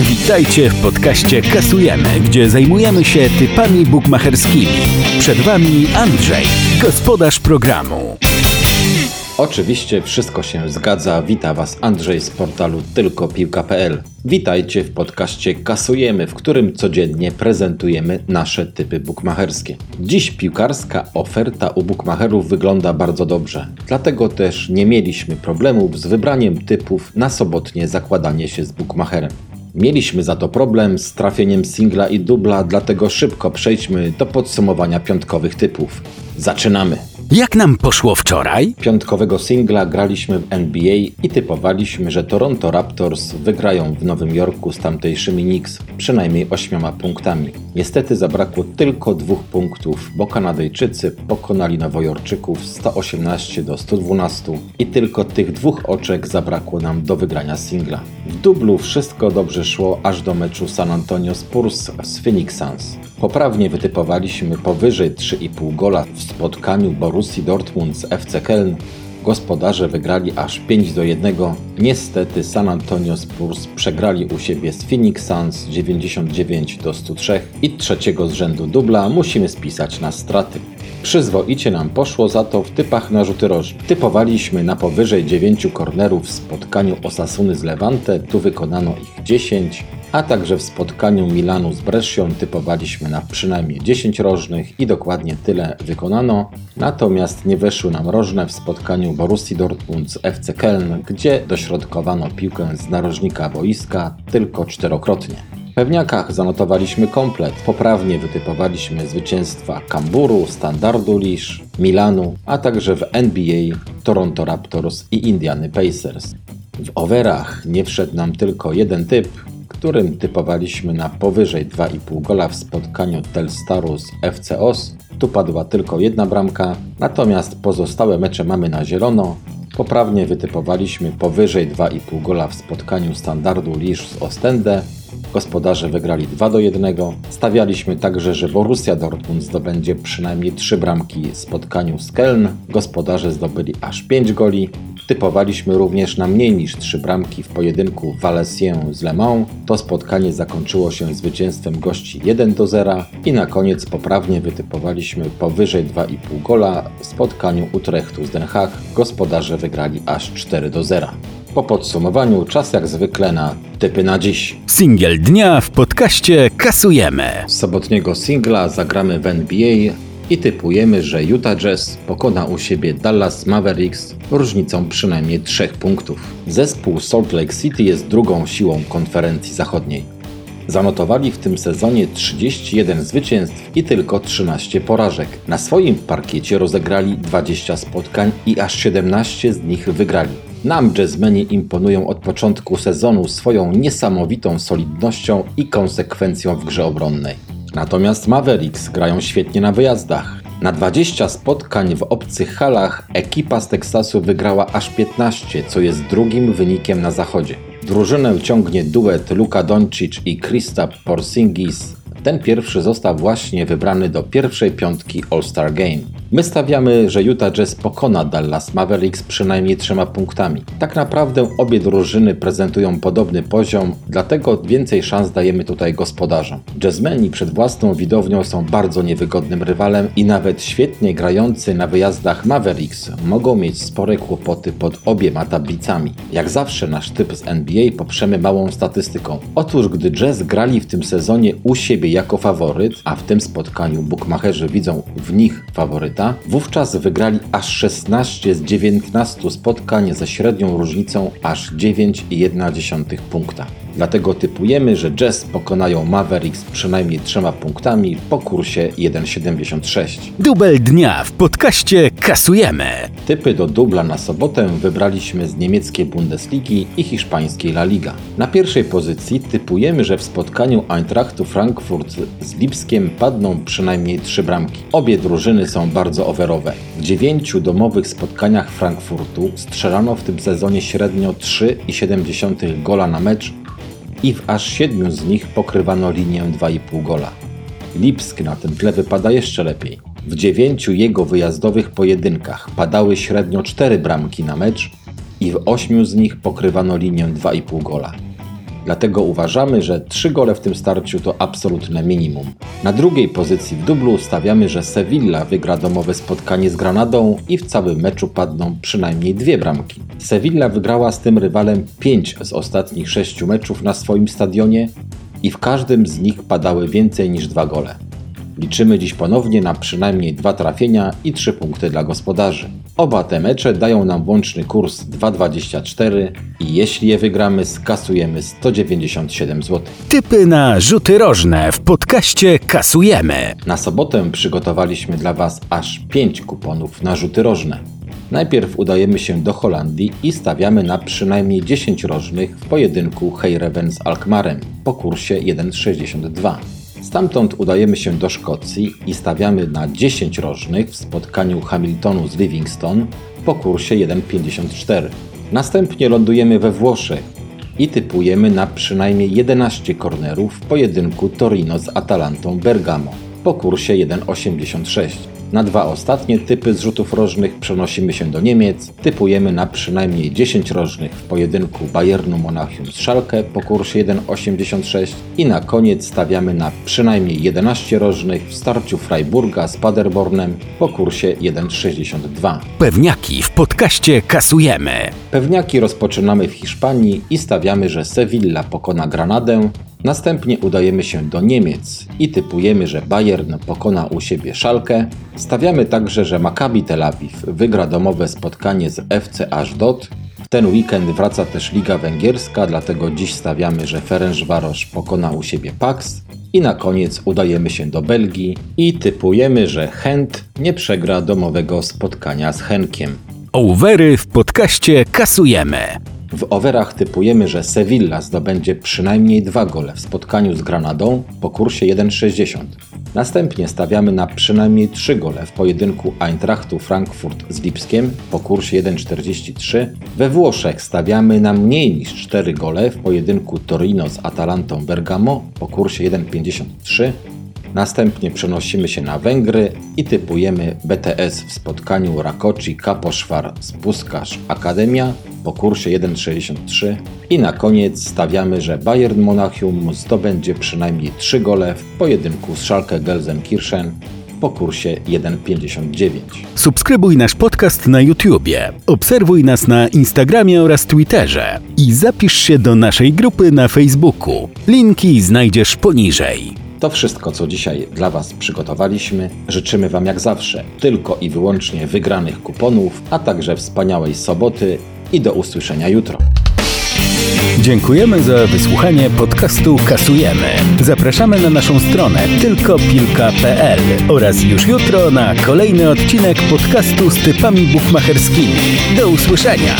Witajcie w podcaście Kasujemy, gdzie zajmujemy się typami bukmacherskimi. Przed Wami Andrzej, gospodarz programu. Oczywiście wszystko się zgadza. Wita Was Andrzej z portalu tylkopiłka.pl. Witajcie w podcaście Kasujemy, w którym codziennie prezentujemy nasze typy bukmacherskie. Dziś piłkarska oferta u bukmacherów wygląda bardzo dobrze. Dlatego też nie mieliśmy problemów z wybraniem typów na sobotnie zakładanie się z bukmacherem. Mieliśmy za to problem z trafieniem singla i dubla, dlatego szybko przejdźmy do podsumowania piątkowych typów. Zaczynamy! Jak nam poszło wczoraj? Piątkowego singla graliśmy w NBA i typowaliśmy, że Toronto Raptors wygrają w Nowym Jorku z tamtejszymi Knicks przynajmniej ośmioma punktami. Niestety zabrakło tylko dwóch punktów, bo Kanadyjczycy pokonali Nowojorczyków 118 do 112 i tylko tych dwóch oczek zabrakło nam do wygrania singla. W dublu wszystko dobrze szło aż do meczu San Antonio Spurs z Phoenix Suns. Poprawnie wytypowaliśmy powyżej 3,5 gola w spotkaniu Borussii Dortmund z FC Köln. Gospodarze wygrali aż 5 do 1. Niestety San Antonio Spurs przegrali u siebie z Phoenix Suns 99 do 103 i trzeciego z rzędu dubla musimy spisać na straty. Przyzwoicie nam poszło za to w typach na rzuty rożne. Typowaliśmy na powyżej 9 kornerów w spotkaniu Osasuny z Levante, tu wykonano ich 10, a także w spotkaniu Milanu z Brescią typowaliśmy na przynajmniej 10 rożnych i dokładnie tyle wykonano. Natomiast nie weszły nam rożne w spotkaniu Borussii Dortmund z FC Köln, gdzie dośrodkowano piłkę z narożnika boiska tylko czterokrotnie. W pewniakach zanotowaliśmy komplet, poprawnie wytypowaliśmy zwycięstwa Kamburu, Standardu Lisz, Milanu, a także w NBA Toronto Raptors i Indiany Pacers. W overach nie wszedł nam tylko jeden typ, którym typowaliśmy na powyżej 2,5 gola w spotkaniu Telstaru z FC Os. Tu padła tylko jedna bramka, natomiast pozostałe mecze mamy na zielono. Poprawnie wytypowaliśmy powyżej 2,5 gola w spotkaniu standardu Lisz z Ostende. Gospodarze wygrali 2 do 1. Stawialiśmy także, że Borussia Dortmund zdobędzie przynajmniej 3 bramki w spotkaniu z Köln. Gospodarze zdobyli aż 5 goli. Typowaliśmy również na mniej niż 3 bramki w pojedynku Valenciennes z Le Mans. To spotkanie zakończyło się zwycięstwem gości 1 do 0 i na koniec poprawnie wytypowaliśmy powyżej 2,5 gola w spotkaniu Utrechtu z Den Haag. Gospodarze wygrali aż 4 do 0. Po podsumowaniu czas jak zwykle na typy na dziś. Singiel dnia w podcaście Kasujemy. Z sobotniego singla zagramy w NBA i typujemy, że Utah Jazz pokona u siebie Dallas Mavericks różnicą przynajmniej 3 punktów. Zespół Salt Lake City jest drugą siłą konferencji zachodniej. Zanotowali w tym sezonie 31 zwycięstw i tylko 13 porażek. Na swoim parkiecie rozegrali 20 spotkań i aż 17 z nich wygrali. Nam jazzmeni imponują od początku sezonu swoją niesamowitą solidnością i konsekwencją w grze obronnej. Natomiast Mavericks grają świetnie na wyjazdach. Na 20 spotkań w obcych halach ekipa z Teksasu wygrała aż 15, co jest drugim wynikiem na zachodzie. Drużynę ciągnie duet Luka Doncic i Krista Porzingis. Ten pierwszy został właśnie wybrany do pierwszej piątki All-Star Game. My stawiamy, że Utah Jazz pokona Dallas Mavericks przynajmniej trzema punktami. Tak naprawdę obie drużyny prezentują podobny poziom, dlatego więcej szans dajemy tutaj gospodarzom. Jazzmeni przed własną widownią są bardzo niewygodnym rywalem i nawet świetnie grający na wyjazdach Mavericks mogą mieć spore kłopoty pod obiema tablicami. Jak zawsze nasz typ z NBA poprzemy małą statystyką. Otóż gdy Jazz grali w tym sezonie u siebie jako faworyt, a w tym spotkaniu bukmacherzy widzą w nich wówczas wygrali aż 16 z 19 spotkań ze średnią różnicą aż 9,1 punkta. Dlatego typujemy, że Jazz pokonają Mavericks przynajmniej trzema punktami po kursie 1,76. Dubel dnia w podcaście Kasujemy. Typy do dubla na sobotę wybraliśmy z niemieckiej Bundesligi i hiszpańskiej La Liga. Na pierwszej pozycji typujemy, że w spotkaniu Eintrachtu Frankfurt z Lipskiem padną przynajmniej trzy bramki. Obie drużyny są bardzo overowe. W dziewięciu domowych spotkaniach Frankfurtu strzelano w tym sezonie średnio 3,7 gola na mecz i w aż siedmiu z nich pokrywano linię 2,5 gola. Lipsk na tym tle wypada jeszcze lepiej. W dziewięciu jego wyjazdowych pojedynkach padały średnio 4 bramki na mecz i w ośmiu z nich pokrywano linię 2,5 gola. Dlatego uważamy, że 3 gole w tym starciu to absolutne minimum. Na drugiej pozycji w dublu stawiamy, że Sevilla wygra domowe spotkanie z Granadą i w całym meczu padną przynajmniej dwie bramki. Sevilla wygrała z tym rywalem 5 z ostatnich 6 meczów na swoim stadionie i w każdym z nich padały więcej niż dwa gole. Liczymy dziś ponownie na przynajmniej dwa trafienia i trzy punkty dla gospodarzy. Oba te mecze dają nam łączny kurs 2,24 i jeśli je wygramy, skasujemy 197 zł. Typy na rzuty rożne w podcaście kasujemy. Na sobotę przygotowaliśmy dla Was aż 5 kuponów na rzuty rożne. Najpierw udajemy się do Holandii i stawiamy na przynajmniej 10 rożnych w pojedynku Heireven z Alkmaarem po kursie 1,62. Stamtąd udajemy się do Szkocji i stawiamy na 10 rożnych w spotkaniu Hamiltonu z Livingston po kursie 1,54. Następnie lądujemy we Włoszech i typujemy na przynajmniej 11 kornerów w pojedynku Torino z Atalantą Bergamo po kursie 1,86. Na dwa ostatnie typy zrzutów rożnych przenosimy się do Niemiec. Typujemy na przynajmniej 10 rożnych w pojedynku Bayernu Monachium z Schalke po kursie 1,86 i na koniec stawiamy na przynajmniej 11 rożnych w starciu Freiburga z Paderbornem po kursie 1,62. Pewniaki w podcaście kasujemy. Pewniaki rozpoczynamy w Hiszpanii i stawiamy, że Sevilla pokona Granadę, Następnie udajemy się do Niemiec i typujemy, że Bayern pokona u siebie Szalkę. Stawiamy także, że Maccabi Tel Awiw wygra domowe spotkanie z FC Ashdod. W ten weekend wraca też Liga Węgierska, dlatego dziś stawiamy, że Ferencvaros pokona u siebie Pax. I na koniec udajemy się do Belgii i typujemy, że Chęt nie przegra domowego spotkania z Henkiem. Overy w podcaście kasujemy. W overach typujemy, że Sevilla zdobędzie przynajmniej dwa gole w spotkaniu z Granadą po kursie 1,60. Następnie stawiamy na przynajmniej trzy gole w pojedynku Eintrachtu Frankfurt z Lipskiem po kursie 1,43. We Włoszech stawiamy na mniej niż 4 gole w pojedynku Torino z Atalantą Bergamo po kursie 1,53. Następnie przenosimy się na Węgry i typujemy BTS w spotkaniu Rakoczy Kaposzwar z Puskasz Akademia po kursie 1,63 i na koniec stawiamy, że Bayern Monachium zdobędzie przynajmniej 3 gole w pojedynku z Schalke Gelsenkirchen po kursie 1,59. Subskrybuj nasz podcast na YouTubie, obserwuj nas na Instagramie oraz Twitterze i zapisz się do naszej grupy na Facebooku. Linki znajdziesz poniżej. To wszystko, co dzisiaj dla Was przygotowaliśmy. Życzymy Wam jak zawsze tylko i wyłącznie wygranych kuponów, a także wspaniałej soboty i do usłyszenia jutro. Dziękujemy za wysłuchanie podcastu Kasujemy. Zapraszamy na naszą stronę tylkopilka.pl oraz już jutro na kolejny odcinek podcastu z typami bukmacherskimi. Do usłyszenia!